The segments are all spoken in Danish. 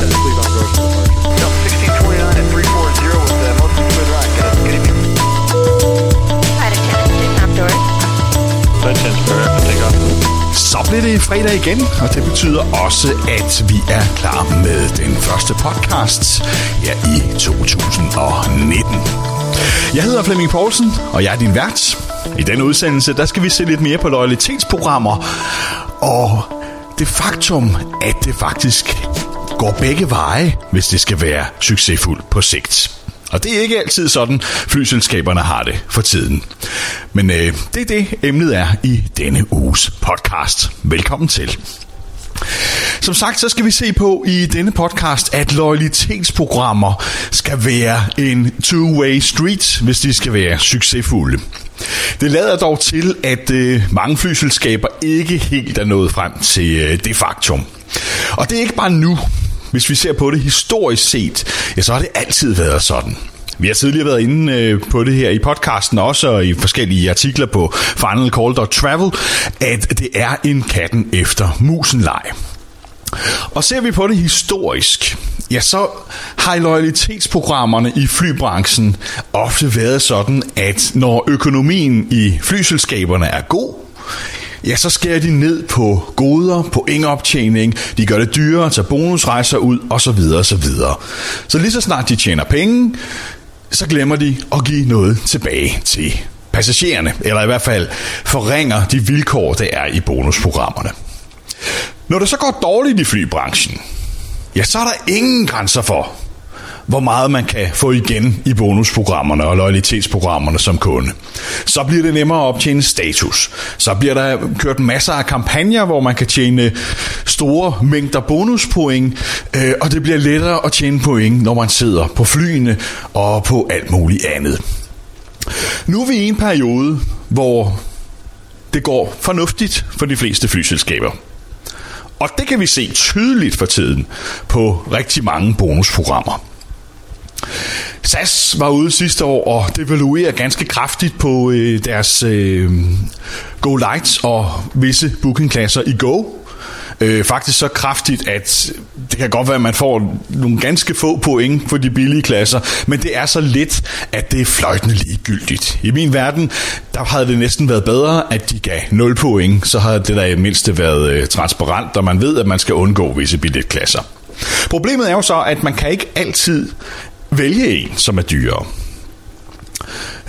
anytime, please, on approach to departure. No, 1629 and 340 with uh, mostly smooth ride. Good, good evening. Flight attendant, station outdoors. Flight 10 spare after takeoff. Så bliver det fredag igen, og det betyder også, at vi er klar med den første podcast her i 2019. Jeg hedder Flemming Poulsen, og jeg er din vært. I denne udsendelse, der skal vi se lidt mere på loyalitetsprogrammer, og det faktum, at det faktisk går begge veje, hvis det skal være succesfuldt på sigt. Og det er ikke altid sådan, flyselskaberne har det for tiden. Men øh, det er det, emnet er i denne uges podcast. Velkommen til. Som sagt, så skal vi se på i denne podcast, at loyalitetsprogrammer skal være en two-way street, hvis de skal være succesfulde. Det lader dog til, at øh, mange flyselskaber ikke helt er nået frem til øh, det faktum. Og det er ikke bare nu. Hvis vi ser på det historisk set, ja, så har det altid været sådan. Vi har tidligere været inde øh, på det her i podcasten også, og i forskellige artikler på finalcall.travel, at det er en katten efter musen leg. Og ser vi på det historisk, ja, så har loyalitetsprogrammerne i flybranchen ofte været sådan, at når økonomien i flyselskaberne er god, ja, så skærer de ned på goder, på indoptjening, de gør det dyrere at tage bonusrejser ud, osv. osv. Så lige så snart de tjener penge, så glemmer de at give noget tilbage til passagererne, eller i hvert fald forringer de vilkår, der er i bonusprogrammerne. Når det så går dårligt i flybranchen, ja, så er der ingen grænser for, hvor meget man kan få igen i bonusprogrammerne og loyalitetsprogrammerne som kunde. Så bliver det nemmere at optjene status. Så bliver der kørt masser af kampagner, hvor man kan tjene store mængder bonuspoint, øh, og det bliver lettere at tjene point, når man sidder på flyene og på alt muligt andet. Nu er vi i en periode, hvor det går fornuftigt for de fleste flyselskaber. Og det kan vi se tydeligt for tiden på rigtig mange bonusprogrammer. SAS var ude sidste år og devaluerer ganske kraftigt på øh, deres øh, Go Lights og visse bookingklasser i Go. Øh, faktisk så kraftigt, at det kan godt være, at man får nogle ganske få point for de billige klasser, men det er så lidt, at det er fløjtende ligegyldigt. I min verden, der havde det næsten været bedre, at de gav 0 point, så havde det der i mindste været øh, transparent, og man ved, at man skal undgå visse billetklasser. Problemet er jo så, at man kan ikke altid vælge en, som er dyrere.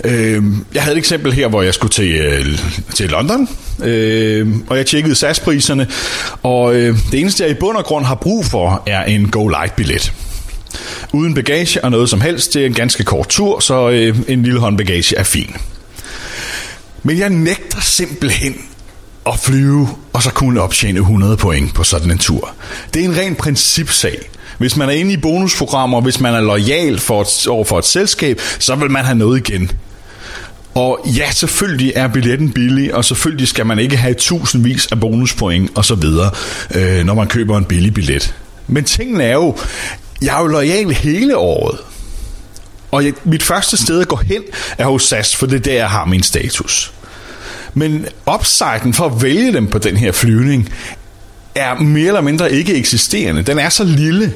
Øh, jeg havde et eksempel her, hvor jeg skulle til, øh, til London, øh, og jeg tjekkede SAS-priserne, og øh, det eneste, jeg i bund og grund har brug for, er en Go Light-billet. Uden bagage og noget som helst, det er en ganske kort tur, så øh, en lille håndbagage er fin. Men jeg nægter simpelthen at flyve, og så kunne optjene 100 point på sådan en tur. Det er en ren principsag. Hvis man er inde i bonusprogrammer, hvis man er lojal for et, over for et selskab, så vil man have noget igen. Og ja, selvfølgelig er billetten billig, og selvfølgelig skal man ikke have tusindvis af bonuspoint og så videre, øh, når man køber en billig billet. Men tingene er jo, jeg er jo lojal hele året. Og jeg, mit første sted at gå hen er hos SAS, for det er der, jeg har min status. Men upsiden for at vælge dem på den her flyvning er mere eller mindre ikke eksisterende. Den er så lille,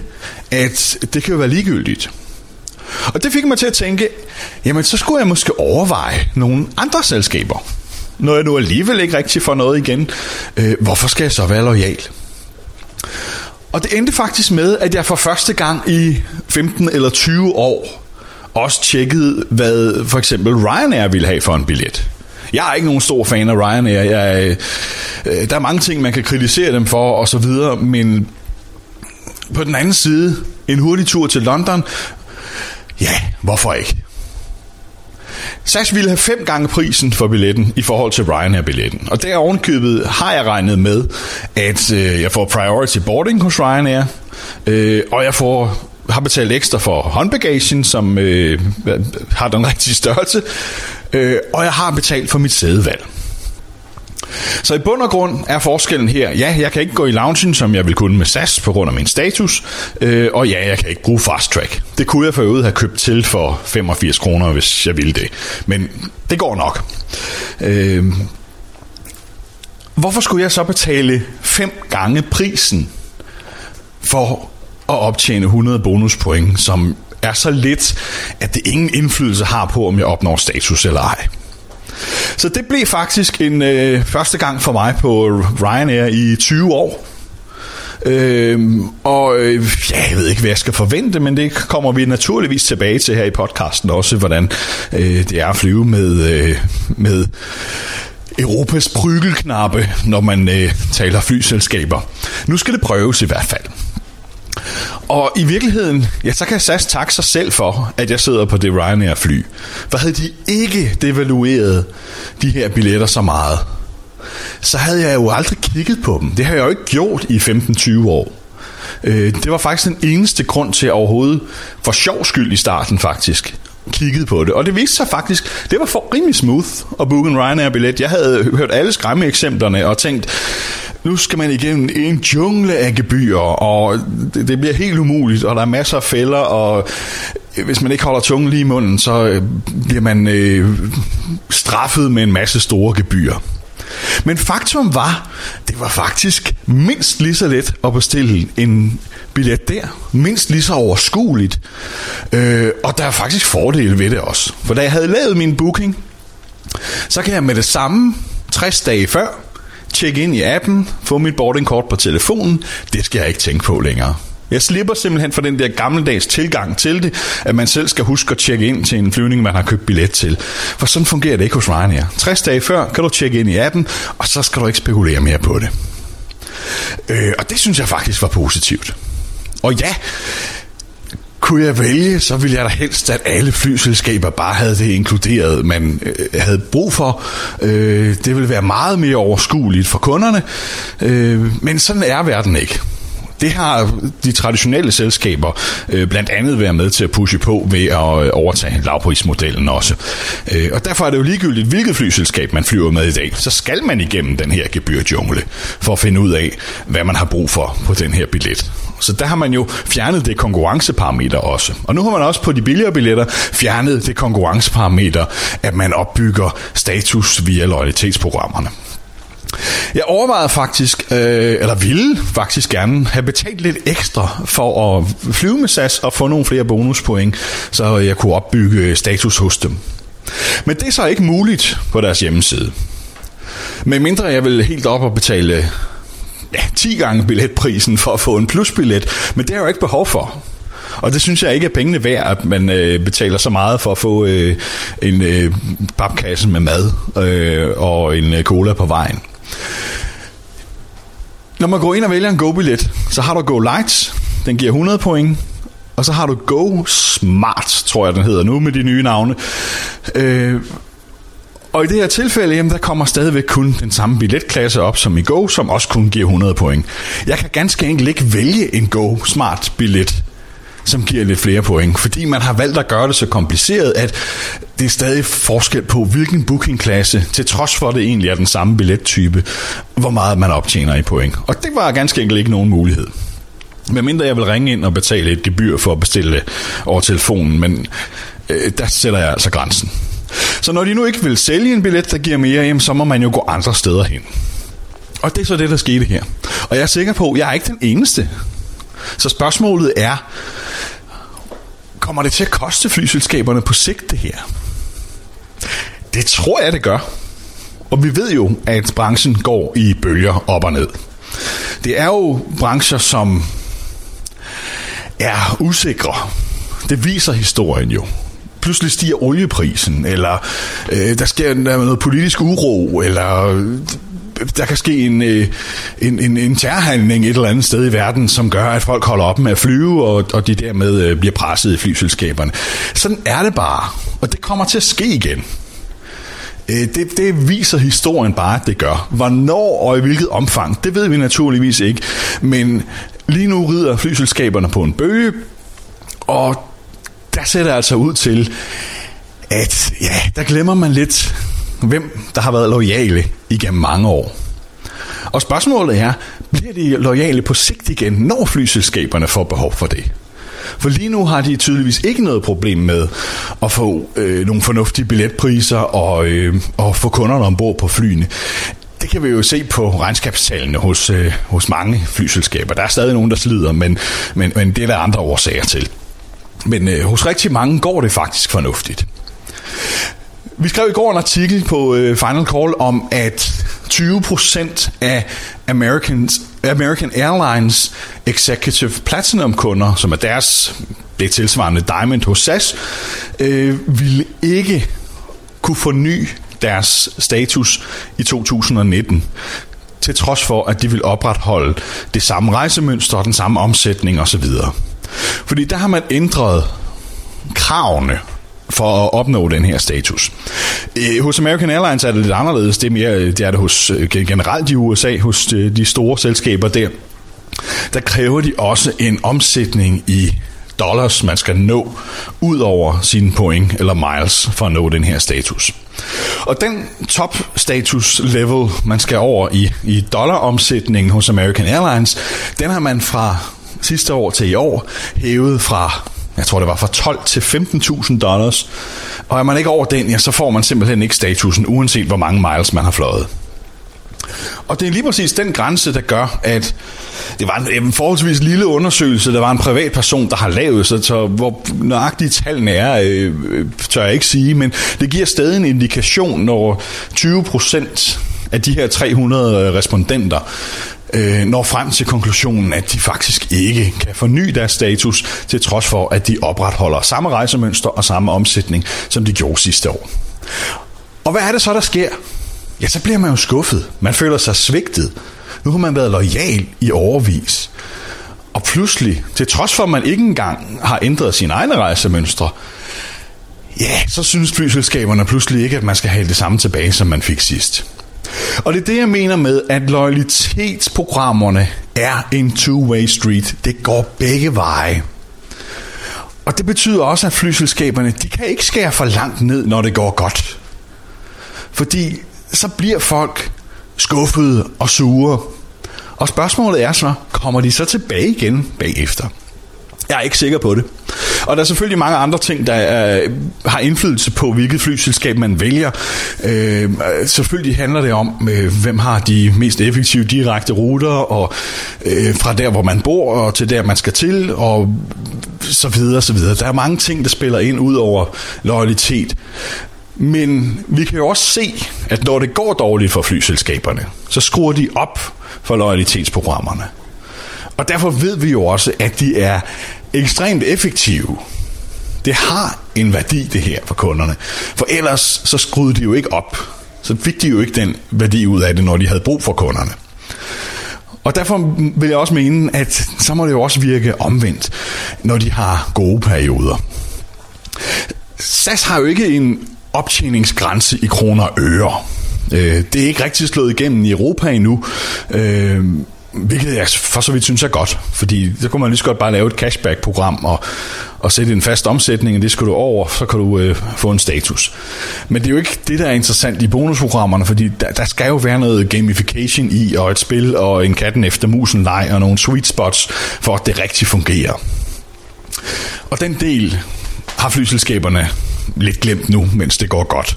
at det kan jo være ligegyldigt. Og det fik mig til at tænke, jamen så skulle jeg måske overveje nogle andre selskaber. Når jeg nu alligevel ikke rigtig får noget igen, øh, hvorfor skal jeg så være lojal? Og det endte faktisk med, at jeg for første gang i 15 eller 20 år også tjekkede, hvad for eksempel Ryanair ville have for en billet. Jeg er ikke nogen stor fan af Ryanair. Jeg, jeg, øh, der er mange ting, man kan kritisere dem for og så videre, men på den anden side, en hurtig tur til London, ja, hvorfor ikke? SAS ville have fem gange prisen for billetten i forhold til Ryanair-billetten. Og der ovenkøbet har jeg regnet med, at øh, jeg får priority boarding hos Ryanair, øh, og jeg får har betalt ekstra for håndbagagen, som øh, har den rigtige størrelse, øh, og jeg har betalt for mit sædevalg. Så i bund og grund er forskellen her, ja, jeg kan ikke gå i loungen, som jeg vil kunne med SAS på grund af min status, øh, og ja, jeg kan ikke bruge fast track. Det kunne jeg for øvrigt have købt til for 85 kroner, hvis jeg ville det. Men det går nok. Øh, hvorfor skulle jeg så betale fem gange prisen for at optjene 100 bonuspoint, som er så lidt, at det ingen indflydelse har på, om jeg opnår status eller ej. Så det blev faktisk en øh, første gang for mig på Ryanair i 20 år. Øhm, og øh, ja, jeg ved ikke, hvad jeg skal forvente, men det kommer vi naturligvis tilbage til her i podcasten også, hvordan øh, det er at flyve med, øh, med Europas prygelknappe, når man øh, taler flyselskaber. Nu skal det prøves i hvert fald. Og i virkeligheden, ja, så kan SAS takke sig selv for, at jeg sidder på det Ryanair-fly. For havde de ikke devalueret de her billetter så meget, så havde jeg jo aldrig kigget på dem. Det har jeg jo ikke gjort i 15-20 år. Øh, det var faktisk den eneste grund til at overhovedet, for sjov skyld i starten faktisk, kiggede på det. Og det viste sig faktisk, det var for rimelig smooth at booke en Ryanair-billet. Jeg havde hørt alle skræmme eksemplerne og tænkt, nu skal man igennem en jungle af gebyrer, og det, det bliver helt umuligt, og der er masser af fælder, og hvis man ikke holder tungen lige i munden, så øh, bliver man øh, straffet med en masse store gebyrer. Men faktum var, det var faktisk mindst lige så let at bestille en billet der. Mindst lige så overskueligt. Øh, og der er faktisk fordele ved det også. For da jeg havde lavet min booking, så kan jeg med det samme 60 dage før tjekke ind i appen, få mit boardingkort på telefonen. Det skal jeg ikke tænke på længere. Jeg slipper simpelthen for den der gammeldags tilgang til det, at man selv skal huske at tjekke ind til en flyvning, man har købt billet til. For sådan fungerer det ikke hos Ryanair. 60 dage før kan du tjekke ind i appen, og så skal du ikke spekulere mere på det. Øh, og det synes jeg faktisk var positivt. Og ja, kunne jeg vælge, så ville jeg da helst, at alle flyselskaber bare havde det inkluderet, man øh, havde brug for. Øh, det ville være meget mere overskueligt for kunderne, øh, men sådan er verden ikke. Det har de traditionelle selskaber øh, blandt andet været med til at pushe på ved at øh, overtage lavprismodellen også. Øh, og derfor er det jo ligegyldigt, hvilket flyselskab man flyver med i dag, så skal man igennem den her gebyrjungle for at finde ud af, hvad man har brug for på den her billet. Så der har man jo fjernet det konkurrenceparameter også. Og nu har man også på de billigere billetter fjernet det konkurrenceparameter, at man opbygger status via loyalitetsprogrammerne. Jeg overvejede faktisk, øh, eller ville faktisk gerne have betalt lidt ekstra for at flyve med SAS og få nogle flere bonuspoint, så jeg kunne opbygge øh, status hos dem. Men det er så ikke muligt på deres hjemmeside. Men mindre jeg vil helt op og betale ja, 10 gange billetprisen for at få en plusbillet, men det har jeg jo ikke behov for. Og det synes jeg ikke er pengene værd, at man øh, betaler så meget for at få øh, en øh, papkasse med mad øh, og en øh, cola på vejen. Når man går ind og vælger en Go-billet, så har du Go Lights, den giver 100 point, og så har du Go Smart, tror jeg den hedder nu med de nye navne. Øh, og i det her tilfælde, jamen, der kommer stadigvæk kun den samme billetklasse op som i Go, som også kun giver 100 point. Jeg kan ganske enkelt ikke vælge en Go Smart billet som giver lidt flere point, fordi man har valgt at gøre det så kompliceret, at det er stadig forskel på, hvilken bookingklasse, til trods for at det egentlig er den samme billettype, hvor meget man optjener i point. Og det var ganske enkelt ikke nogen mulighed. Men mindre jeg vil ringe ind og betale et gebyr for at bestille over telefonen, men øh, der sætter jeg altså grænsen. Så når de nu ikke vil sælge en billet, der giver mere, jamen, så må man jo gå andre steder hen. Og det er så det, der skete her. Og jeg er sikker på, at jeg er ikke den eneste. Så spørgsmålet er, kommer det til at koste flyselskaberne på sigt det her? Det tror jeg, det gør. Og vi ved jo, at branchen går i bølger op og ned. Det er jo brancher, som er usikre. Det viser historien jo pludselig stiger olieprisen, eller øh, der sker noget politisk uro, eller der kan ske en, øh, en, en, en terrorhandling et eller andet sted i verden, som gør, at folk holder op med at flyve, og, og de dermed øh, bliver presset i flyselskaberne. Sådan er det bare, og det kommer til at ske igen. Øh, det, det viser historien bare, at det gør. Hvornår og i hvilket omfang, det ved vi naturligvis ikke. Men lige nu rider flyselskaberne på en bøge, og der ser det altså ud til, at ja, der glemmer man lidt, hvem der har været lojale igennem mange år. Og spørgsmålet er, bliver de lojale på sigt igen, når flyselskaberne får behov for det? For lige nu har de tydeligvis ikke noget problem med at få øh, nogle fornuftige billetpriser og, øh, og få kunderne ombord på flyene. det kan vi jo se på regnskabstallene hos, øh, hos mange flyselskaber. Der er stadig nogen, der slider, men, men, men det er der andre årsager til. Men øh, hos rigtig mange går det faktisk fornuftigt. Vi skrev i går en artikel på øh, Final Call om, at 20% af Americans, American Airlines Executive Platinum kunder, som er deres det tilsvarende Diamond hos SAS, øh, ville ikke kunne forny deres status i 2019 til trods for, at de vil opretholde det samme rejsemønster og den samme omsætning osv. Fordi der har man ændret kravene for at opnå den her status. Øh, hos American Airlines er det lidt anderledes. Det er, mere, øh, det er det hos, øh, generelt i USA, hos de store selskaber der. Der kræver de også en omsætning i dollars, man skal nå ud over sine point eller miles for at nå den her status. Og den top status level, man skal over i, i dollaromsætningen hos American Airlines, den har man fra sidste år til i år hævet fra jeg tror det var fra 12 til 15.000 dollars. Og er man ikke over den, ja, så får man simpelthen ikke statusen, uanset hvor mange miles man har fløjet. Og det er lige præcis den grænse, der gør, at det var en, en forholdsvis lille undersøgelse, der var en privat person, der har lavet, så, så hvor nøjagtige tallene er, øh, øh, tør jeg ikke sige, men det giver stadig en indikation, når 20 procent af de her 300 øh, respondenter øh, når frem til konklusionen, at de faktisk ikke kan forny deres status, til trods for, at de opretholder samme rejsemønster og samme omsætning, som de gjorde sidste år. Og hvad er det så, der sker? Ja, så bliver man jo skuffet. Man føler sig svigtet. Nu har man været lojal i overvis. Og pludselig, til trods for, at man ikke engang har ændret sine egne rejsemønstre, ja, så synes flyselskaberne pludselig ikke, at man skal have det samme tilbage, som man fik sidst. Og det er det, jeg mener med, at loyalitetsprogrammerne er en two-way street. Det går begge veje. Og det betyder også, at flyselskaberne, de kan ikke skære for langt ned, når det går godt. Fordi så bliver folk skuffede og sure. Og spørgsmålet er så, kommer de så tilbage igen bagefter? Jeg er ikke sikker på det. Og der er selvfølgelig mange andre ting, der er, har indflydelse på, hvilket flyselskab man vælger. Øh, selvfølgelig handler det om, øh, hvem har de mest effektive direkte ruter, og øh, fra der, hvor man bor, og til der, man skal til, og så videre, så videre. Der er mange ting, der spiller ind ud over loyalitet. Men vi kan jo også se, at når det går dårligt for flyselskaberne, så skruer de op for loyalitetsprogrammerne. Og derfor ved vi jo også, at de er ekstremt effektive. Det har en værdi, det her for kunderne. For ellers så skruede de jo ikke op. Så fik de jo ikke den værdi ud af det, når de havde brug for kunderne. Og derfor vil jeg også mene, at så må det jo også virke omvendt, når de har gode perioder. SAS har jo ikke en optjeningsgrænse i kroner og øre. Øh, det er ikke rigtig slået igennem i Europa endnu. Øh, Hvilket jeg for så vidt synes er godt, fordi så kunne man lige så godt bare lave et cashback-program og, og sætte en fast omsætning, og det skal du over, så kan du øh, få en status. Men det er jo ikke det, der er interessant i bonusprogrammerne, fordi der, der skal jo være noget gamification i, og et spil, og en katten efter musen leg, og nogle sweet spots, for at det rigtig fungerer. Og den del har flyselskaberne lidt glemt nu, mens det går godt.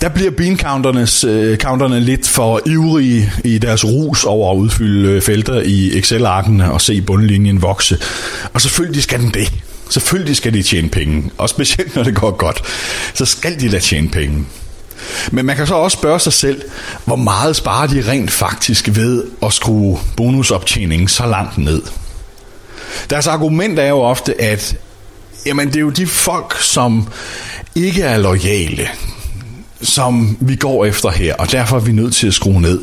Der bliver bean-counterne øh, lidt for ivrige i deres rus over at udfylde øh, felter i Excel-arkene og se bundlinjen vokse. Og selvfølgelig skal den det. Selvfølgelig skal de tjene penge. Og specielt når det går godt, så skal de da tjene penge. Men man kan så også spørge sig selv, hvor meget sparer de rent faktisk ved at skrue bonusoptjeningen så langt ned? Deres argument er jo ofte, at jamen, det er jo de folk, som ikke er lojale, som vi går efter her, og derfor er vi nødt til at skrue ned.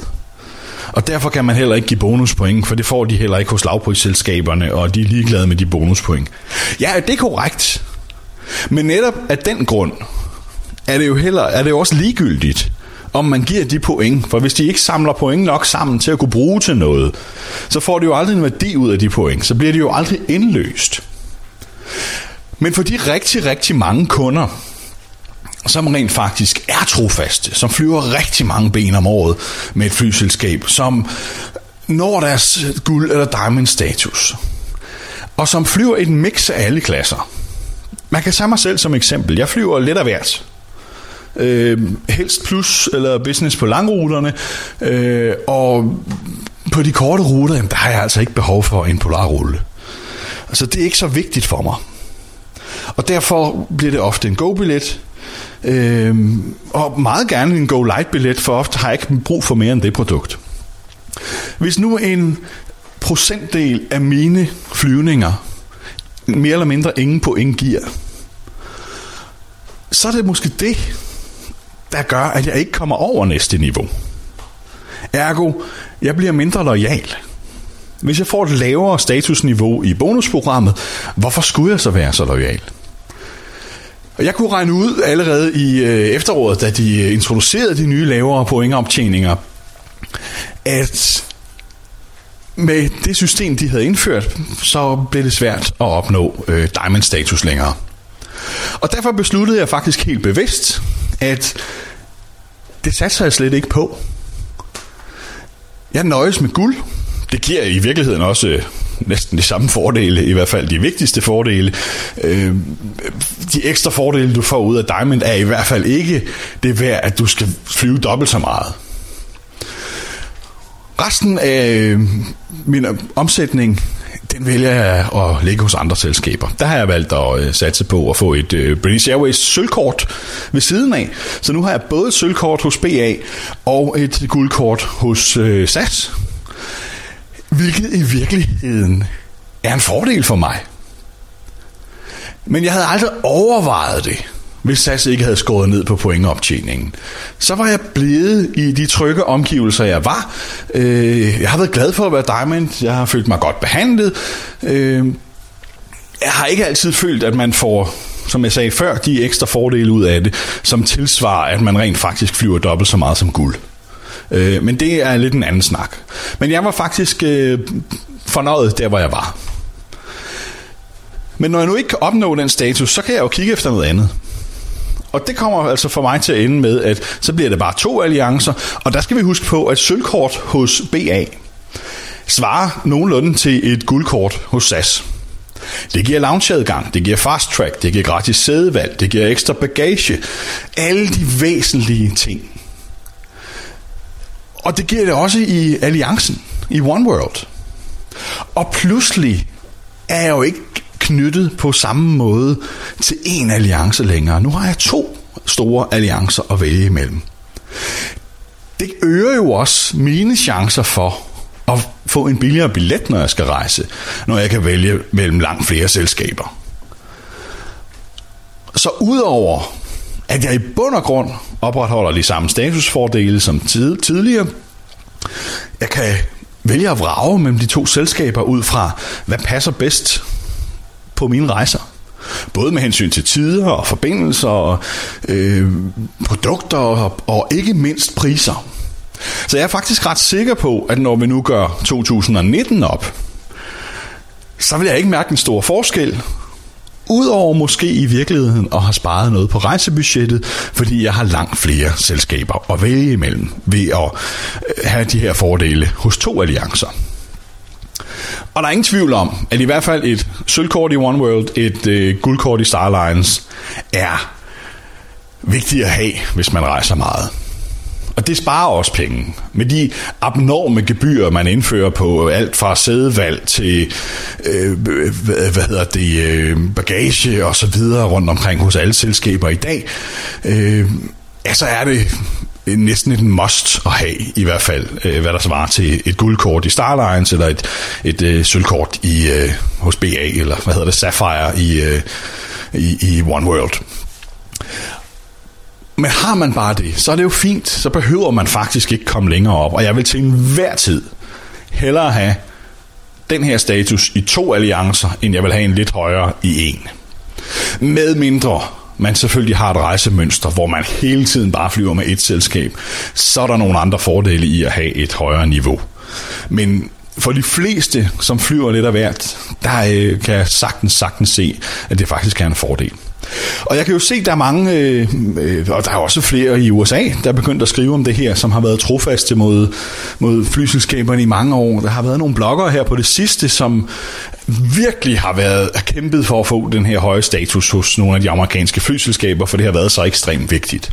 Og derfor kan man heller ikke give bonuspoint, for det får de heller ikke hos lavprisselskaberne, og de er ligeglade med de bonuspoint. Ja, det er korrekt. Men netop af den grund er det jo heller, er det jo også ligegyldigt, om man giver de point. For hvis de ikke samler point nok sammen til at kunne bruge til noget, så får de jo aldrig en værdi ud af de point. Så bliver de jo aldrig indløst. Men for de rigtig, rigtig mange kunder, som rent faktisk er trofaste, som flyver rigtig mange ben om året med et flyselskab, som når deres guld- eller diamond-status, og som flyver et mix af alle klasser. Man kan tage mig selv som eksempel. Jeg flyver lidt af hvert. øh, helst plus eller business på langruterne, øh, og på de korte ruter, jamen, der har jeg altså ikke behov for en polarrulle. Altså det er ikke så vigtigt for mig. Og derfor bliver det ofte en go-billet, Øhm, og meget gerne en go-light-billet, for ofte har jeg ikke brug for mere end det produkt. Hvis nu en procentdel af mine flyvninger mere eller mindre ingen point giver, så er det måske det, der gør, at jeg ikke kommer over næste niveau. Ergo, jeg bliver mindre lojal. Hvis jeg får et lavere statusniveau i bonusprogrammet, hvorfor skulle jeg så være så lojal? Og jeg kunne regne ud allerede i øh, efteråret, da de øh, introducerede de nye lavere pointoptjeninger, at med det system, de havde indført, så blev det svært at opnå øh, Diamond-status længere. Og derfor besluttede jeg faktisk helt bevidst, at det satser jeg slet ikke på. Jeg nøjes med guld. Det giver i virkeligheden også øh, næsten de samme fordele, i hvert fald de vigtigste fordele. Øh, de ekstra fordele, du får ud af Diamond, er i hvert fald ikke det værd, at du skal flyve dobbelt så meget. Resten af øh, min omsætning, den vælger jeg at lægge hos andre selskaber. Der har jeg valgt at øh, satse på at få et British Airways sølvkort ved siden af. Så nu har jeg både et sølvkort hos BA og et guldkort hos SAS. Hvilket i virkeligheden er en fordel for mig. Men jeg havde aldrig overvejet det hvis SAS ikke havde skåret ned på pointoptjeningen. Så var jeg blevet i de trygge omgivelser, jeg var. Øh, jeg har været glad for at være Diamond. Jeg har følt mig godt behandlet. Øh, jeg har ikke altid følt, at man får som jeg sagde før, de ekstra fordele ud af det, som tilsvarer, at man rent faktisk flyver dobbelt så meget som guld. Øh, men det er lidt en anden snak. Men jeg var faktisk øh, fornøjet der, hvor jeg var. Men når jeg nu ikke kan opnå den status, så kan jeg jo kigge efter noget andet. Og det kommer altså for mig til at ende med, at så bliver det bare to alliancer, og der skal vi huske på, at sølvkort hos BA svarer nogenlunde til et guldkort hos SAS. Det giver loungeadgang, det giver fast track, det giver gratis sædevalg, det giver ekstra bagage. Alle de væsentlige ting. Og det giver det også i alliancen, i One World. Og pludselig er jeg jo ikke knyttet på samme måde til en alliance længere. Nu har jeg to store alliancer at vælge imellem. Det øger jo også mine chancer for at få en billigere billet, når jeg skal rejse, når jeg kan vælge mellem langt flere selskaber. Så udover at jeg i bund og grund opretholder de samme statusfordele som tid, tidligere, jeg kan vælge at vrage mellem de to selskaber ud fra, hvad passer bedst på mine rejser. Både med hensyn til tider og forbindelser, og, øh, produkter og, og ikke mindst priser. Så jeg er faktisk ret sikker på, at når vi nu gør 2019 op, så vil jeg ikke mærke en stor forskel, Udover måske i virkeligheden at have sparet noget på rejsebudgettet, fordi jeg har langt flere selskaber at vælge imellem ved at øh, have de her fordele hos to alliancer. Og der er ingen tvivl om, at i hvert fald et sølvkort i One World, et øh, guldkort i Starlines, er vigtigt at have, hvis man rejser meget. Og det sparer også penge. Med de abnorme gebyrer, man indfører på alt fra sædevalg til øh, hvad hedder det, øh, bagage og så videre rundt omkring hos alle selskaber i dag, øh, ja, så er det næsten et must at have, i hvert fald, øh, hvad der svarer til et guldkort i Starlines, eller et, et øh, sølvkort i, øh, hos BA, eller hvad hedder det, Sapphire i, øh, i, i One World. Men har man bare det, så er det jo fint. Så behøver man faktisk ikke komme længere op. Og jeg vil til enhver tid hellere have den her status i to alliancer, end jeg vil have en lidt højere i en. Med mindre man selvfølgelig har et rejsemønster, hvor man hele tiden bare flyver med et selskab, så er der nogle andre fordele i at have et højere niveau. Men for de fleste, som flyver lidt af hvert, der øh, kan jeg sagtens, sagtens se, at det faktisk er en fordel. Og jeg kan jo se, der er mange, øh, øh, og der er også flere i USA, der er begyndt at skrive om det her, som har været trofaste mod, mod flyselskaberne i mange år. Der har været nogle bloggere her på det sidste, som virkelig har været har kæmpet for at få den her høje status hos nogle af de amerikanske flyselskaber, for det har været så ekstremt vigtigt.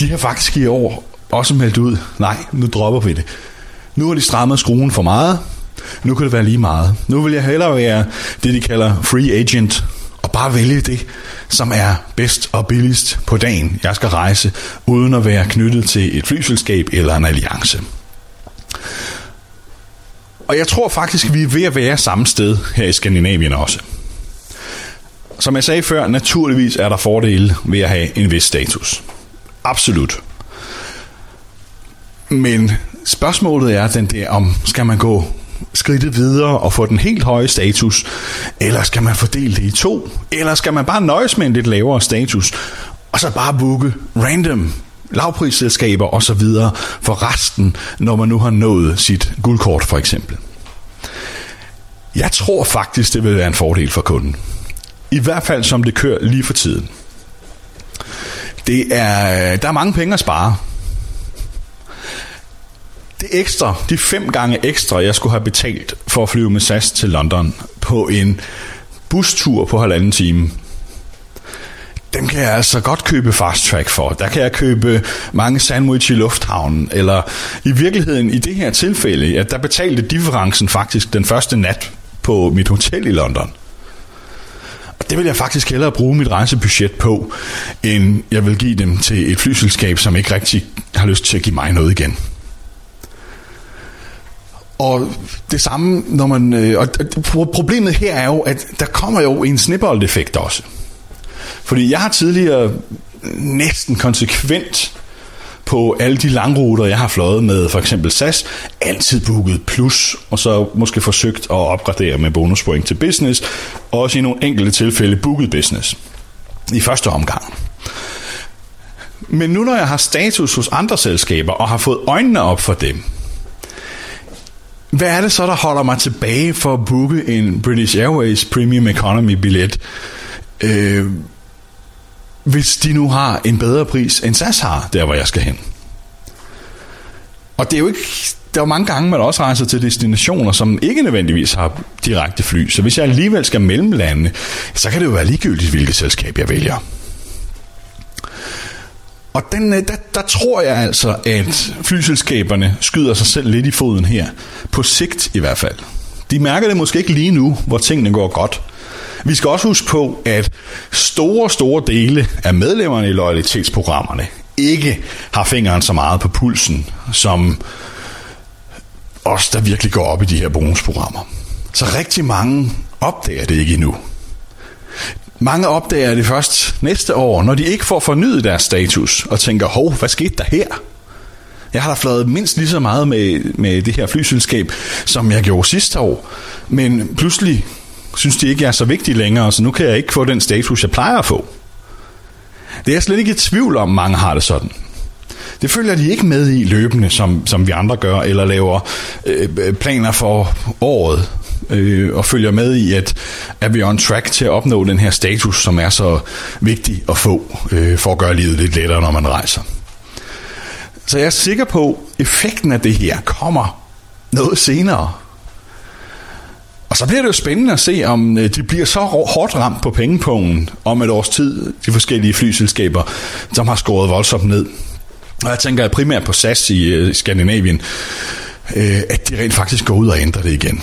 De har faktisk i år også meldt ud, nej, nu dropper vi det. Nu har de strammet skruen for meget, nu kan det være lige meget. Nu vil jeg hellere være det, de kalder free agent, og bare vælge det, som er bedst og billigst på dagen, jeg skal rejse, uden at være knyttet til et flyselskab eller en alliance. Og jeg tror faktisk, vi er ved at være samme sted her i Skandinavien også. Som jeg sagde før, naturligvis er der fordele ved at have en vis status. Absolut. Men spørgsmålet er den der om, skal man gå skridtet videre og få den helt høje status, eller skal man fordele det i to, eller skal man bare nøjes med en lidt lavere status, og så bare booke random lavprisselskaber og så videre for resten, når man nu har nået sit guldkort for eksempel. Jeg tror faktisk, det vil være en fordel for kunden. I hvert fald som det kører lige for tiden. Det er, der er mange penge at spare. Det ekstra, de fem gange ekstra, jeg skulle have betalt for at flyve med SAS til London på en bustur på halvanden time, dem kan jeg altså godt købe fast track for. Der kan jeg købe mange sandwich i lufthavnen, eller i virkeligheden i det her tilfælde, at der betalte differencen faktisk den første nat på mit hotel i London. Og det vil jeg faktisk hellere bruge mit rejsebudget på, end jeg vil give dem til et flyselskab, som ikke rigtig har lyst til at give mig noget igen. Og det samme, når man... øh, Og problemet her er jo, at der kommer jo en snibbold-effekt også. Fordi jeg har tidligere næsten konsekvent på alle de langruter, jeg har fløjet med for eksempel SAS, altid booket plus, og så måske forsøgt at opgradere med bonuspoint til business, og også i nogle enkelte tilfælde booket business i første omgang. Men nu når jeg har status hos andre selskaber, og har fået øjnene op for dem, hvad er det så, der holder mig tilbage for at booke en British Airways Premium Economy billet, øh, hvis de nu har en bedre pris end SAS har, der hvor jeg skal hen? Og det er jo ikke der er jo mange gange, man også rejser til destinationer, som ikke nødvendigvis har direkte fly. Så hvis jeg alligevel skal mellemlande, så kan det jo være ligegyldigt, hvilket selskab jeg vælger. Og den, øh, der, der tror jeg altså, at flyselskaberne skyder sig selv lidt i foden her. På sigt i hvert fald. De mærker det måske ikke lige nu, hvor tingene går godt. Vi skal også huske på, at store, store dele af medlemmerne i loyalitetsprogrammerne ikke har fingeren så meget på pulsen, som os, der virkelig går op i de her bonusprogrammer. Så rigtig mange opdager det ikke endnu. Mange opdager det først næste år, når de ikke får fornyet deres status, og tænker, hov, hvad skete der her? Jeg har da fløjet mindst lige så meget med, med det her flyselskab, som jeg gjorde sidste år. Men pludselig synes de ikke, jeg er så vigtig længere, så nu kan jeg ikke få den status, jeg plejer at få. Det er jeg slet ikke i tvivl om, mange har det sådan. Det følger de ikke med i løbende, som, som vi andre gør, eller laver øh, øh planer for året, øh, og følger med i, at, at vi er on track til at opnå den her status, som er så vigtig at få, øh, for at gøre livet lidt lettere, når man rejser. Så jeg er sikker på, at effekten af det her kommer noget senere. Og så bliver det jo spændende at se, om øh, de bliver så hårdt ramt på pengepungen om et års tid, de forskellige flyselskaber, som har skåret voldsomt ned. Og jeg tænker primært på SAS i øh, Skandinavien, øh, at de rent faktisk går ud og ændrer det igen.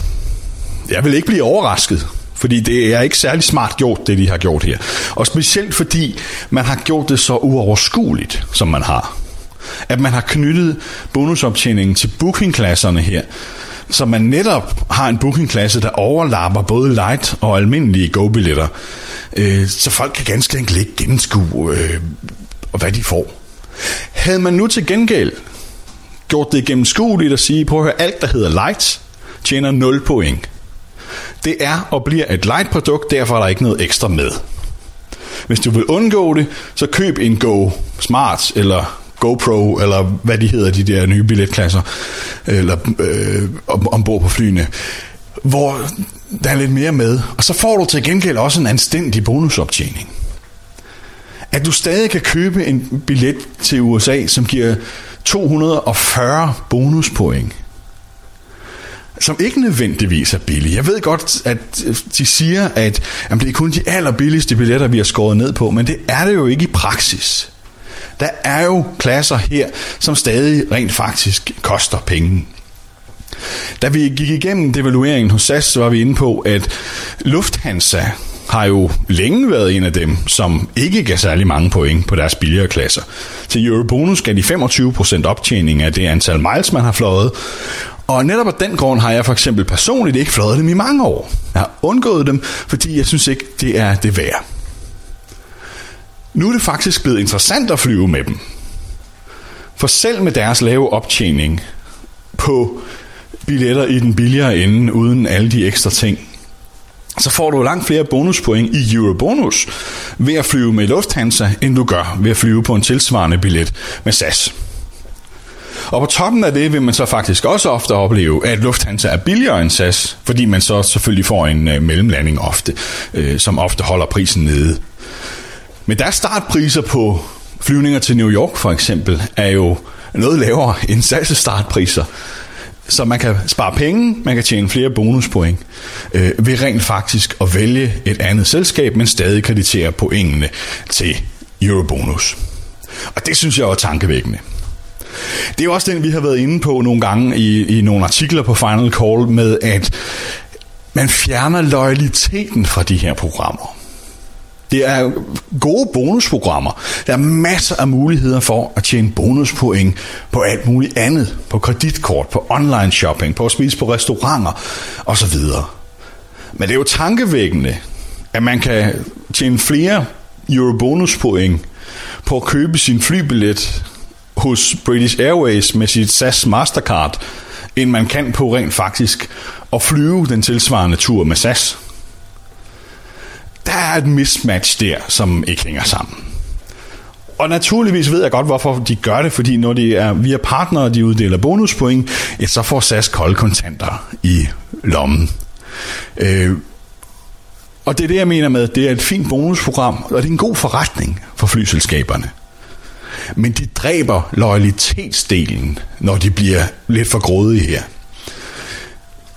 Jeg vil ikke blive overrasket, fordi det er ikke særlig smart gjort, det de har gjort her. Og specielt fordi man har gjort det så uoverskueligt, som man har. At man har knyttet bonusoptjeningen til bookingklasserne her, så man netop har en bookingklasse, der overlapper både light og almindelige go-billetter. Øh, så folk kan ganske enkelt ikke gennemskue, øh, hvad de får. Havde man nu til gengæld gjort det gennemskueligt at sige, prøv at høre, alt der hedder light, tjener 0 point. Det er og bliver et light produkt, derfor er der ikke noget ekstra med. Hvis du vil undgå det, så køb en Go Smart eller GoPro, eller hvad de hedder, de der nye billetklasser, eller øh, ombord på flyene, hvor der er lidt mere med. Og så får du til gengæld også en anstændig bonusoptjening. at du stadig kan købe en billet til USA, som giver 240 bonuspoint som ikke nødvendigvis er billige. Jeg ved godt, at øh, de siger, at jamen, det er kun de allerbilligste billetter, vi har skåret ned på, men det er det jo ikke i praksis. Der er jo klasser her, som stadig rent faktisk koster penge. Da vi gik igennem devalueringen hos SAS, så var vi inde på, at Lufthansa har jo længe været en af dem, som ikke gav særlig mange point på deres billigere klasser. Til Eurobonus gav de 25% optjening af det antal miles, man har fløjet, og netop af den grund har jeg for eksempel personligt ikke fløjet dem i mange år. Jeg har undgået dem, fordi jeg synes ikke, det er det værd. Nu er det faktisk blevet interessant at flyve med dem. For selv med deres lave optjening på billetter i den billigere ende, uden alle de ekstra ting, så får du langt flere bonuspoint i Eurobonus ved at flyve med Lufthansa, end du gør ved at flyve på en tilsvarende billet med SAS. Og på toppen af det vil man så faktisk også ofte opleve, at Lufthansa er billigere end SAS, fordi man så selvfølgelig får en øh, mellemlanding ofte, øh, som ofte holder prisen nede. Men deres startpriser på flyvninger til New York for eksempel, er jo noget lavere end SAS' startpriser. Så man kan spare penge, man kan tjene flere bonuspoint øh, ved rent faktisk at vælge et andet selskab, men stadig kreditere pointene til Eurobonus. Og det synes jeg er tankevækkende. Det er jo også den, vi har været inde på nogle gange i, i nogle artikler på Final Call med, at man fjerner loyaliteten fra de her programmer. Det er gode bonusprogrammer. Der er masser af muligheder for at tjene bonuspoint på alt muligt andet. På kreditkort, på online shopping, på at spise på restauranter osv. Men det er jo tankevækkende, at man kan tjene flere eurobonuspoint på at købe sin flybillet hos British Airways med sit SAS Mastercard, end man kan på rent faktisk at flyve den tilsvarende tur med SAS. Der er et mismatch der, som ikke hænger sammen. Og naturligvis ved jeg godt, hvorfor de gør det, fordi når de er via partnere, de uddeler bonuspoint, ja, så får SAS kolde kontanter i lommen. Øh, og det er det, jeg mener med, det er et fint bonusprogram, og det er en god forretning for flyselskaberne. Men de dræber loyalitetsdelen, når de bliver lidt for grådige her.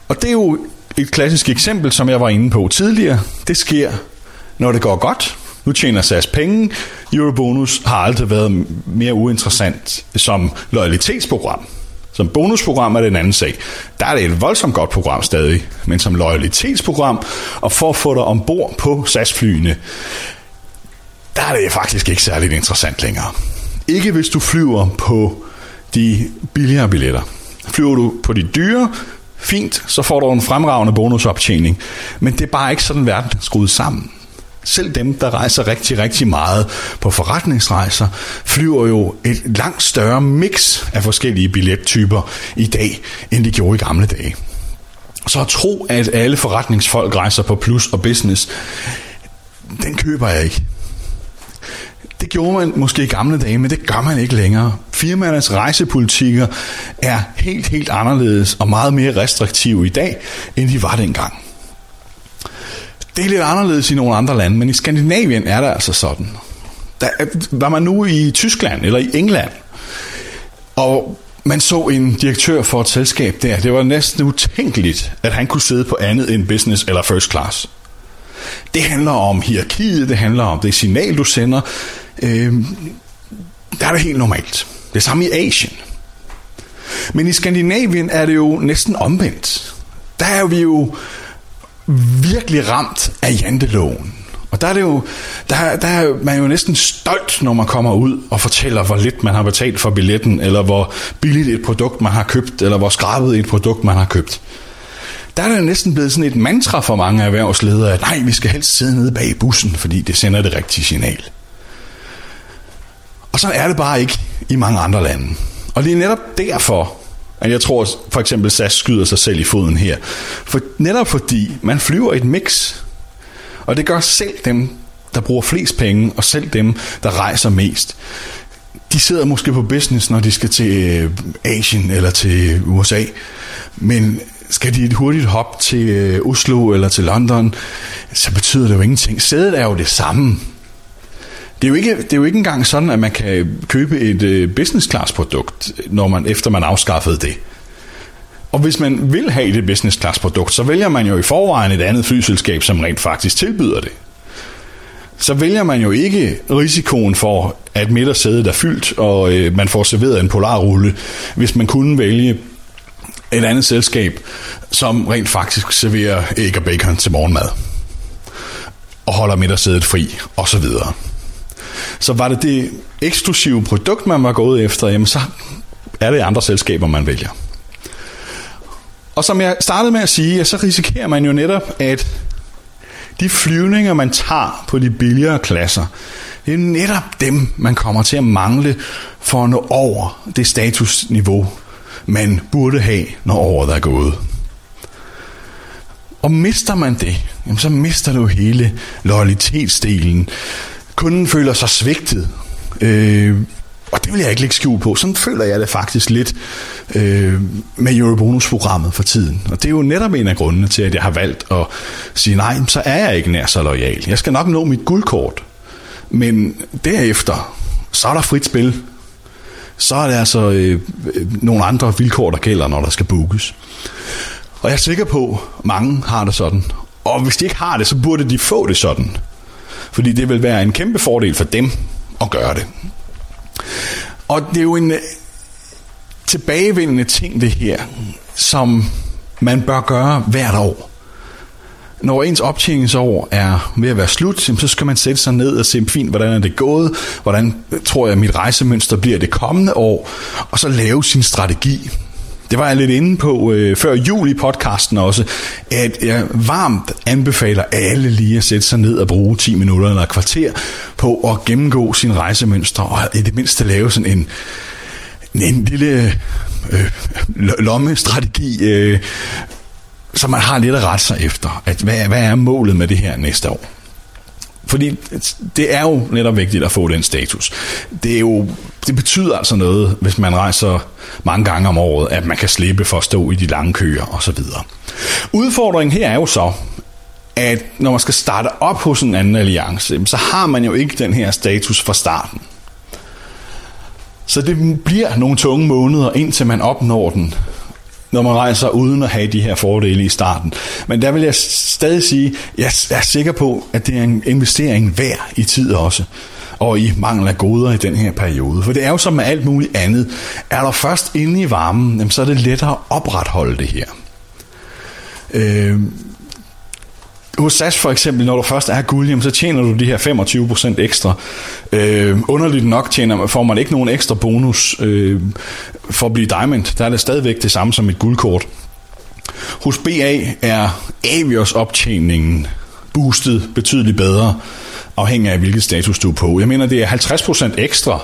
Og det er jo et klassisk eksempel, som jeg var inde på tidligere. Det sker, når det går godt. Nu tjener SAS penge. Eurobonus har aldrig været mere uinteressant som loyalitetsprogram. Som bonusprogram er det en anden sag. Der er det et voldsomt godt program stadig, men som loyalitetsprogram, og for at få dig ombord på SAS-flyene, der er det faktisk ikke særligt interessant længere. Ikke hvis du flyver på de billigere billetter. Flyver du på de dyre, fint, så får du en fremragende bonusoptjening. Men det er bare ikke sådan, verden er skruet sammen. Selv dem, der rejser rigtig, rigtig meget på forretningsrejser, flyver jo et langt større mix af forskellige billettyper i dag, end de gjorde i gamle dage. Så at tro, at alle forretningsfolk rejser på plus og business, den køber jeg ikke. Det gjorde man måske i gamle dage, men det gør man ikke længere. Firmaernes rejsepolitikker er helt, helt anderledes og meget mere restriktive i dag, end de var dengang. Det er lidt anderledes i nogle andre lande, men i Skandinavien er det altså sådan. Der, var man nu i Tyskland eller i England, og man så en direktør for et selskab der, det var næsten utænkeligt, at han kunne sidde på andet end business eller first class. Det handler om hierarkiet, det handler om det signal, du sender. Øh, der er det helt normalt. Det samme i Asien. Men i Skandinavien er det jo næsten omvendt. Der er vi jo virkelig ramt af janteloven. Og der er, det jo, der, der er man jo næsten stolt, når man kommer ud og fortæller, hvor lidt man har betalt for billetten, eller hvor billigt et produkt man har købt, eller hvor skrabet et produkt man har købt der er det næsten blevet sådan et mantra for mange erhvervsledere, at nej, vi skal helst sidde nede bag bussen, fordi det sender det rigtige signal. Og så er det bare ikke i mange andre lande. Og det er netop derfor, at jeg tror for eksempel SAS skyder sig selv i foden her. For netop fordi man flyver et mix, og det gør selv dem, der bruger flest penge, og selv dem, der rejser mest. De sidder måske på business, når de skal til øh, Asien eller til USA, men skal de et hurtigt hop til øh, Oslo eller til London, så betyder det jo ingenting. Sædet er jo det samme. Det er, jo ikke, det er jo ikke engang sådan, at man kan købe et øh, business class produkt, når man, efter man afskaffede det. Og hvis man vil have det business class produkt, så vælger man jo i forvejen et andet flyselskab, som rent faktisk tilbyder det. Så vælger man jo ikke risikoen for, at midtersædet er fyldt, og øh, man får serveret en polarrulle, hvis man kunne vælge et andet selskab, som rent faktisk serverer æg og bacon til morgenmad. Og holder middagssædet fri, og så videre. Så var det det eksklusive produkt, man var gået efter, jamen så er det andre selskaber, man vælger. Og som jeg startede med at sige, så risikerer man jo netop, at de flyvninger, man tager på de billigere klasser, det er netop dem, man kommer til at mangle for at nå over det statusniveau, man burde have, når året er gået. Og mister man det, jamen så mister du hele loyalitetsdelen. Kunden føler sig svigtet. Øh, og det vil jeg ikke lægge skjul på. Sådan føler jeg det faktisk lidt øh, med Eurobonus-programmet for tiden. Og det er jo netop en af grundene til, at jeg har valgt at sige, nej, så er jeg ikke nær så lojal. Jeg skal nok nå mit guldkort. Men derefter, så er der frit spil. Så er det altså øh, øh, nogle andre vilkår, der gælder, når der skal bookes. Og jeg er sikker på, at mange har det sådan. Og hvis de ikke har det, så burde de få det sådan. Fordi det vil være en kæmpe fordel for dem at gøre det. Og det er jo en øh, tilbagevendende ting, det her, som man bør gøre hvert år. Når ens optjeningsår er ved at være slut, så skal man sætte sig ned og se, fint, hvordan er det gået, hvordan tror jeg, mit rejsemønster bliver det kommende år, og så lave sin strategi. Det var jeg lidt inde på øh, før jul i podcasten også, at jeg varmt anbefaler alle lige at sætte sig ned og bruge 10 minutter eller et kvarter på at gennemgå sin rejsemønster og i det mindste lave sådan en, en lille øh, lommestrategi, øh, så man har lidt at rette sig efter. At hvad, hvad er målet med det her næste år? Fordi det er jo netop vigtigt at få den status. Det, er jo, det betyder altså noget, hvis man rejser mange gange om året, at man kan slippe for at stå i de lange køer osv. Udfordringen her er jo så, at når man skal starte op hos en anden alliance, så har man jo ikke den her status fra starten. Så det bliver nogle tunge måneder, indtil man opnår den når man rejser uden at have de her fordele i starten. Men der vil jeg stadig sige, jeg er sikker på, at det er en investering værd i tid også og i mangel af goder i den her periode. For det er jo som med alt muligt andet. Er der først inde i varmen, så er det lettere at opretholde det her. Øh, hos SAS for eksempel, når du først er guld, jamen, så tjener du de her 25% ekstra. Øh, underligt nok tjener, får man ikke nogen ekstra bonus øh, for at blive diamond. Der er det stadigvæk det samme som et guldkort. Hos BA er Avios optjeningen boostet betydeligt bedre, afhængig af hvilket status du er på. Jeg mener, det er 50% ekstra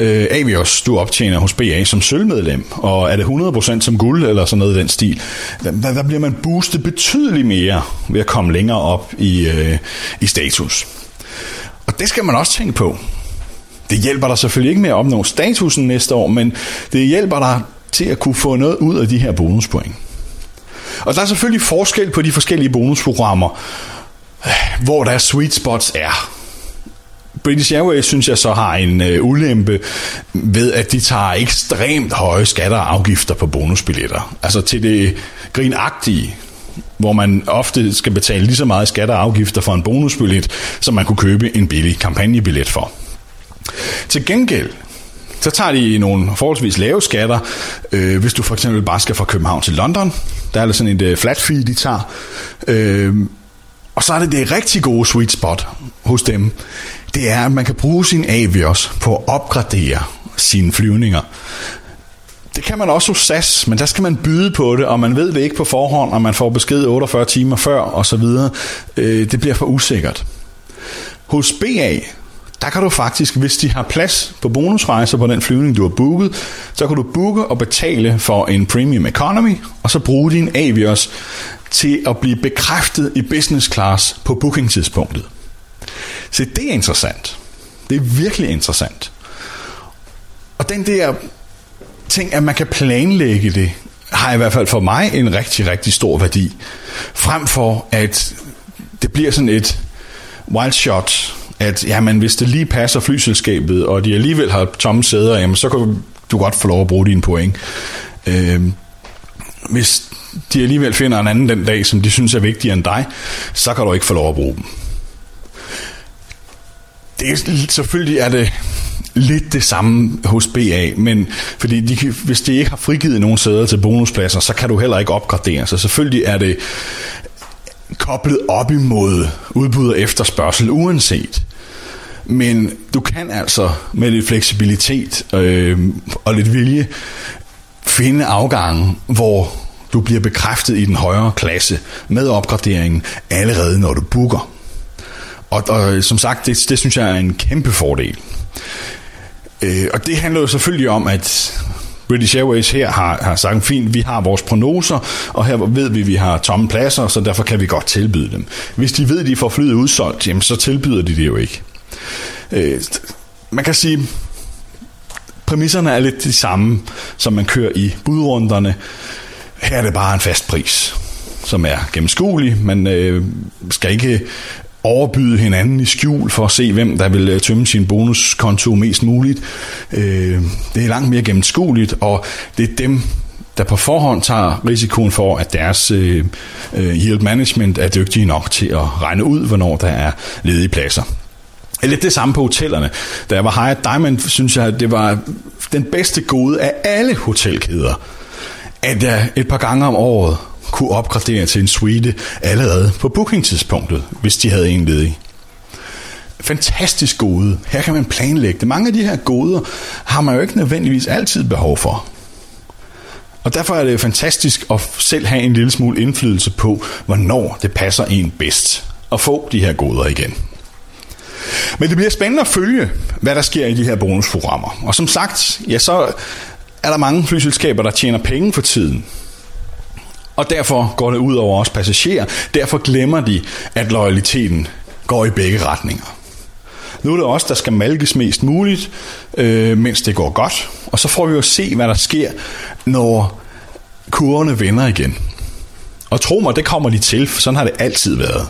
øh, Avios, du optjener hos BA som sølvmedlem, og er det 100% som guld eller sådan noget i den stil, der, der bliver man boostet betydeligt mere ved at komme længere op i, øh, i status. Og det skal man også tænke på. Det hjælper dig selvfølgelig ikke med at opnå statusen næste år, men det hjælper dig til at kunne få noget ud af de her bonuspoint. Og der er selvfølgelig forskel på de forskellige bonusprogrammer, hvor der sweet spots er. British Airways synes jeg så har en øh, ulempe ved, at de tager ekstremt høje skatter og afgifter på bonusbilletter. Altså til det grinagtige, hvor man ofte skal betale lige så meget skatter og afgifter for en bonusbillet, som man kunne købe en billig kampagnebillet for. Til gengæld, så tager de nogle forholdsvis lave skatter, øh, hvis du for eksempel bare skal fra København til London. Der er der sådan et øh, flat fee, de tager. Øh, og så er det det rigtig gode sweet spot hos dem det er, at man kan bruge sin Avios på at opgradere sine flyvninger. Det kan man også hos SAS, men der skal man byde på det, og man ved det ikke på forhånd, og man får besked 48 timer før osv. Øh, det bliver for usikkert. Hos BA, der kan du faktisk, hvis de har plads på bonusrejser på den flyvning, du har booket, så kan du booke og betale for en Premium Economy, og så bruge din Avios til at blive bekræftet i business class på bookingtidspunktet. Se, det er interessant. Det er virkelig interessant. Og den der ting, at man kan planlægge det, har i hvert fald for mig en rigtig, rigtig stor værdi. Frem for, at det bliver sådan et wild shot, at jamen, hvis det lige passer flyselskabet, og de alligevel har tomme sæder, jamen, så kan du godt få lov at bruge dine point. Øh, hvis de alligevel finder en anden den dag, som de synes er vigtigere end dig, så kan du ikke få lov at bruge dem. Det er, selvfølgelig er det lidt det samme hos BA, men fordi de, hvis de ikke har frigivet nogen sæder til bonuspladser, så kan du heller ikke opgradere. Så selvfølgelig er det koblet op imod udbud og efterspørgsel uanset. Men du kan altså med lidt fleksibilitet øh, og lidt vilje finde afgangen, hvor du bliver bekræftet i den højere klasse med opgraderingen allerede når du booker. Og, og øh, som sagt, det, det synes jeg er en kæmpe fordel. Øh, og det handler jo selvfølgelig om, at British Airways her har, har sagt, fint, vi har vores prognoser, og her ved vi, at vi har tomme pladser, så derfor kan vi godt tilbyde dem. Hvis de ved, at de får flyet udsolgt, jamen, så tilbyder de det jo ikke. Øh, man kan sige, præmisserne er lidt de samme, som man kører i budrunderne. Her er det bare en fast pris, som er gennemskuelig. Man øh, skal ikke overbyde hinanden i skjul for at se, hvem der vil øh, tømme sin bonuskonto mest muligt. Øh, det er langt mere gennemskueligt, og det er dem, der på forhånd tager risikoen for, at deres øh, øh yield management er dygtige nok til at regne ud, hvornår der er ledige pladser. Det er det samme på hotellerne. Da jeg var Hyatt Diamond, synes jeg, at det var den bedste gode af alle hotelkæder, at jeg et par gange om året kunne opgradere til en suite allerede på bookingtidspunktet, hvis de havde en ledig. Fantastisk gode. Her kan man planlægge det. Mange af de her goder har man jo ikke nødvendigvis altid behov for. Og derfor er det fantastisk at selv have en lille smule indflydelse på, hvornår det passer en bedst at få de her goder igen. Men det bliver spændende at følge, hvad der sker i de her bonusprogrammer. Og som sagt, ja, så er der mange flyselskaber, der tjener penge for tiden. Og derfor går det ud over os passagerer. Derfor glemmer de, at loyaliteten går i begge retninger. Nu er det os, der skal malkes mest muligt, øh, mens det går godt. Og så får vi jo se, hvad der sker, når kurverne vender igen. Og tro mig, det kommer de til, for sådan har det altid været.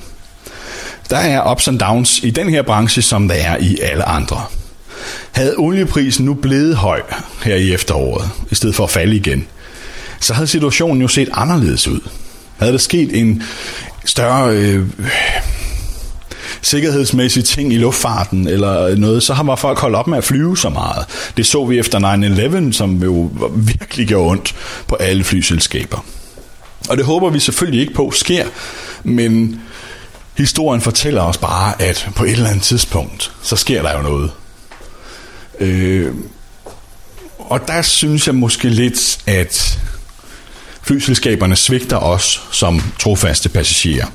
Der er ups and downs i den her branche, som der er i alle andre. Havde olieprisen nu blevet høj her i efteråret, i stedet for at falde igen, så havde situationen jo set anderledes ud. Havde der sket en større øh, sikkerhedsmæssige ting i luftfarten eller noget, så har folk holdt op med at flyve så meget. Det så vi efter 9-11, som jo virkelig gjorde ondt på alle flyselskaber. Og det håber vi selvfølgelig ikke på sker, men historien fortæller os bare, at på et eller andet tidspunkt, så sker der jo noget. Øh, og der synes jeg måske lidt, at flyselskaberne svigter os som trofaste passagerer.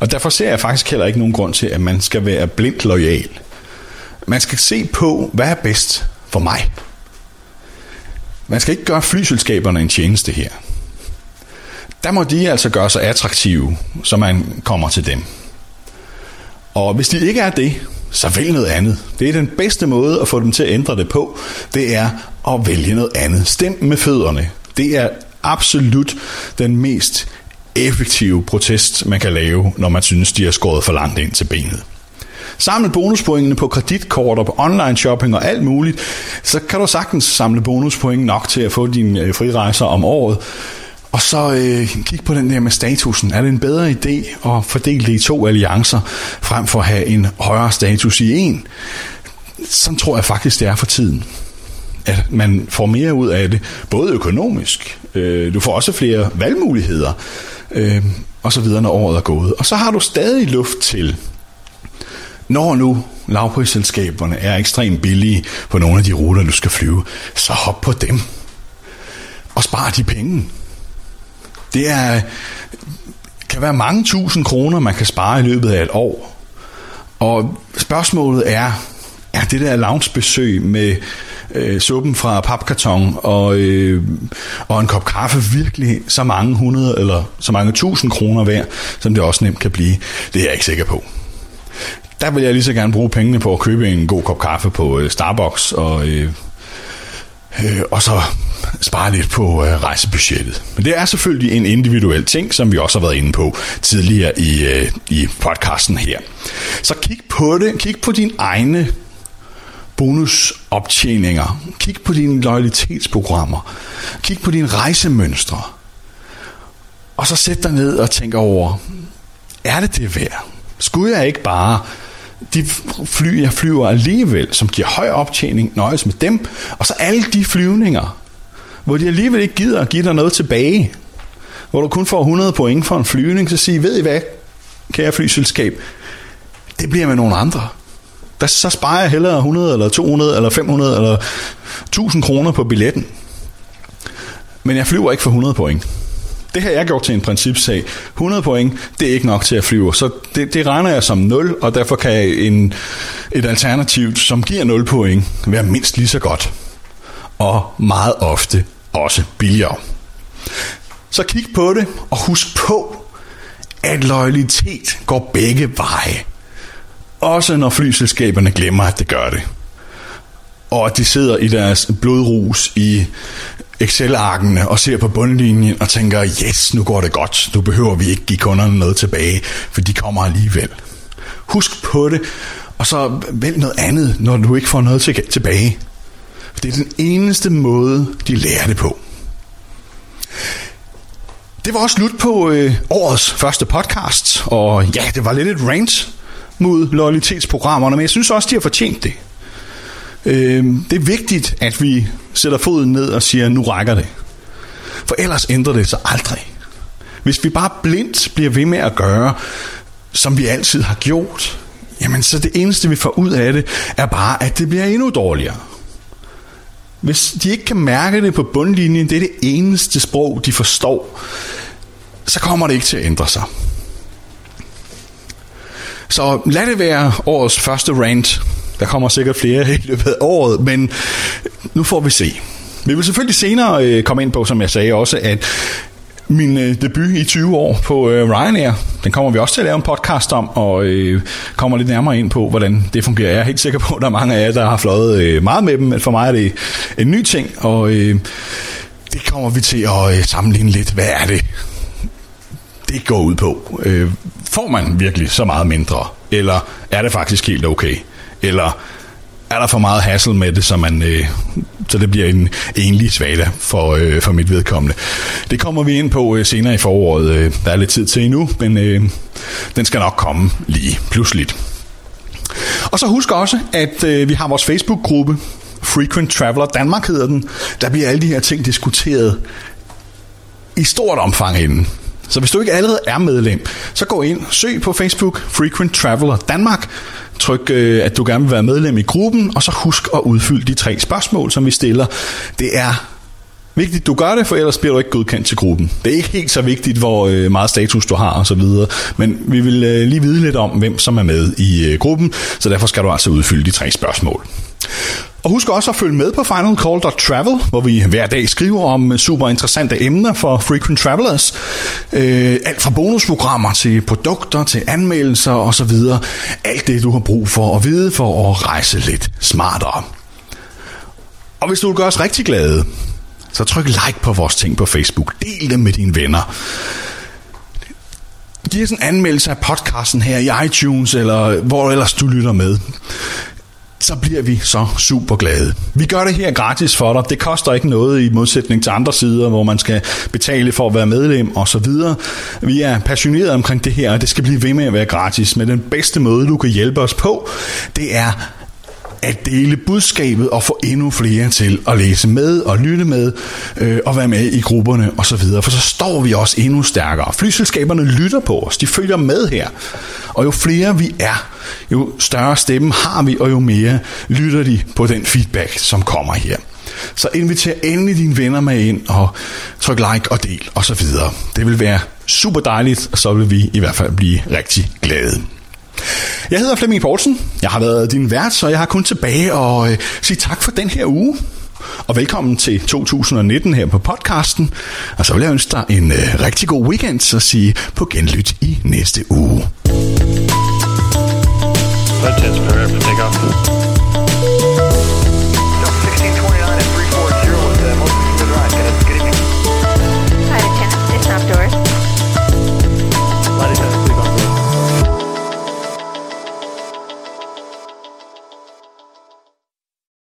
Og derfor ser jeg faktisk heller ikke nogen grund til, at man skal være blindt lojal. Man skal se på, hvad er bedst for mig. Man skal ikke gøre flyselskaberne en tjeneste her. Der må de altså gøre sig attraktive, så man kommer til dem. Og hvis de ikke er det, så vælg noget andet. Det er den bedste måde at få dem til at ændre det på. Det er at vælge noget andet. Stem med fødderne. Det er absolut den mest effektive protest, man kan lave, når man synes, de har skåret for langt ind til benet. Samle bonuspointene på kreditkort og på online shopping og alt muligt, så kan du sagtens samle bonuspoint nok til at få dine øh, frirejser om året. Og så øh, kig på den der med statusen. Er det en bedre idé at fordele det i to alliancer, frem for at have en højere status i en? Sådan tror jeg faktisk, det er for tiden. At man får mere ud af det, både økonomisk, øh, du får også flere valgmuligheder, øh, og så videre, når året er gået. Og så har du stadig luft til, når nu lavprisselskaberne er ekstremt billige på nogle af de ruter, du skal flyve, så hop på dem. Og spar de penge. Det er, kan være mange tusind kroner, man kan spare i løbet af et år. Og spørgsmålet er, ja, det der loungebesøg med øh, suppen fra papkarton og, øh, og en kop kaffe virkelig så mange hundrede eller så mange tusind kroner værd, som det også nemt kan blive? Det er jeg ikke sikker på. Der vil jeg lige så gerne bruge pengene på at købe en god kop kaffe på øh, Starbucks og... Øh, øh, og så spare lidt på øh, rejsebudgettet. Men det er selvfølgelig en individuel ting, som vi også har været inde på tidligere i, øh, i podcasten her. Så kig på det. Kig på dine egne bonusoptjeninger. Kig på dine loyalitetsprogrammer. Kig på dine rejsemønstre. Og så sæt dig ned og tænk over, er det det værd? Skulle jeg ikke bare de fly, jeg flyver alligevel, som giver høj optjening, nøjes med dem, og så alle de flyvninger, hvor de alligevel ikke gider at give dig noget tilbage, hvor du kun får 100 point for en flyvning, så sig, ved I hvad, kære flyselskab, det bliver med nogle andre. Der, så sparer jeg hellere 100 eller 200 eller 500 eller 1000 kroner på billetten. Men jeg flyver ikke for 100 point. Det har jeg gjort til en principsag. 100 point, det er ikke nok til at flyve. Så det, det regner jeg som 0, og derfor kan en, et alternativ, som giver 0 point, være mindst lige så godt. Og meget ofte også billigere. Så kig på det, og husk på, at loyalitet går begge veje. Også når flyselskaberne glemmer, at det gør det. Og at de sidder i deres blodrus i Excel-arkene og ser på bundlinjen og tænker, yes, nu går det godt. Nu behøver vi ikke give kunderne noget tilbage, for de kommer alligevel. Husk på det, og så vælg noget andet, når du ikke får noget til, tilbage. For det er den eneste måde, de lærer det på. Det var også slut på øh, årets første podcast, og ja, det var lidt et rant mod loyalitetsprogrammerne, men jeg synes også, de har fortjent det. Øh, det er vigtigt, at vi sætter foden ned og siger, nu rækker det. For ellers ændrer det sig aldrig. Hvis vi bare blindt bliver ved med at gøre, som vi altid har gjort, jamen så det eneste, vi får ud af det, er bare, at det bliver endnu dårligere. Hvis de ikke kan mærke det på bundlinjen, det er det eneste sprog, de forstår, så kommer det ikke til at ændre sig. Så lad det være årets første rant. Der kommer sikkert flere i løbet af året, men nu får vi se. Vi vil selvfølgelig senere øh, komme ind på, som jeg sagde også, at min øh, debut i 20 år på øh, Ryanair, den kommer vi også til at lave en podcast om, og øh, kommer lidt nærmere ind på, hvordan det fungerer. Jeg er helt sikker på, at der er mange af jer, der har fløjet øh, meget med dem, men for mig er det en ny ting, og øh, det kommer vi til at øh, sammenligne lidt. Hvad er det, det går ud på? Øh, får man virkelig så meget mindre, eller er det faktisk helt okay? Eller er der for meget hassle med det, så, man, øh, så det bliver en enlig svada for, øh, for mit vedkommende. Det kommer vi ind på øh, senere i foråret. Øh, der er lidt tid til endnu, men øh, den skal nok komme lige pludseligt. Og så husk også, at øh, vi har vores Facebook-gruppe, Frequent Traveler Danmark hedder den. Der bliver alle de her ting diskuteret i stort omfang inden. Så hvis du ikke allerede er medlem, så gå ind, søg på Facebook Frequent Traveler Danmark, tryk, øh, at du gerne vil være medlem i gruppen, og så husk at udfylde de tre spørgsmål, som vi stiller. Det er vigtigt, du gør det, for ellers bliver du ikke godkendt til gruppen. Det er ikke helt så vigtigt, hvor øh, meget status du har og så videre, men vi vil øh, lige vide lidt om, hvem som er med i øh, gruppen, så derfor skal du altså udfylde de tre spørgsmål. Og husk også at følge med på finalcall.travel, hvor vi hver dag skriver om super interessante emner for frequent travelers. Øh, alt fra bonusprogrammer til produkter, til anmeldelser osv. Alt det, du har brug for at vide for at rejse lidt smartere. Og hvis du vil gøre os rigtig glade, så tryk like på vores ting på Facebook. Del dem med dine venner. Giv os en anmeldelse af podcasten her i iTunes, eller hvor ellers du lytter med så bliver vi så super glade. Vi gør det her gratis for dig. Det koster ikke noget i modsætning til andre sider, hvor man skal betale for at være medlem og så videre. Vi er passionerede omkring det her, og det skal blive ved med at være gratis. Men den bedste måde, du kan hjælpe os på, det er at dele budskabet og få endnu flere til at læse med og lytte med øh, og være med i grupperne og så videre. For så står vi også endnu stærkere. Flyselskaberne lytter på os, de følger med her. Og jo flere vi er, jo større stemme har vi, og jo mere lytter de på den feedback, som kommer her. Så inviter endelig dine venner med ind og tryk like og del og så videre. Det vil være super dejligt, og så vil vi i hvert fald blive rigtig glade. Jeg hedder Flemming Poulsen. Jeg har været din vært, så jeg har kun tilbage og øh, sige tak for den her uge. Og velkommen til 2019 her på podcasten. Og så vil jeg ønske dig en øh, rigtig god weekend, så sige på genlyt i næste uge. Flight 10's prepare for takeoff.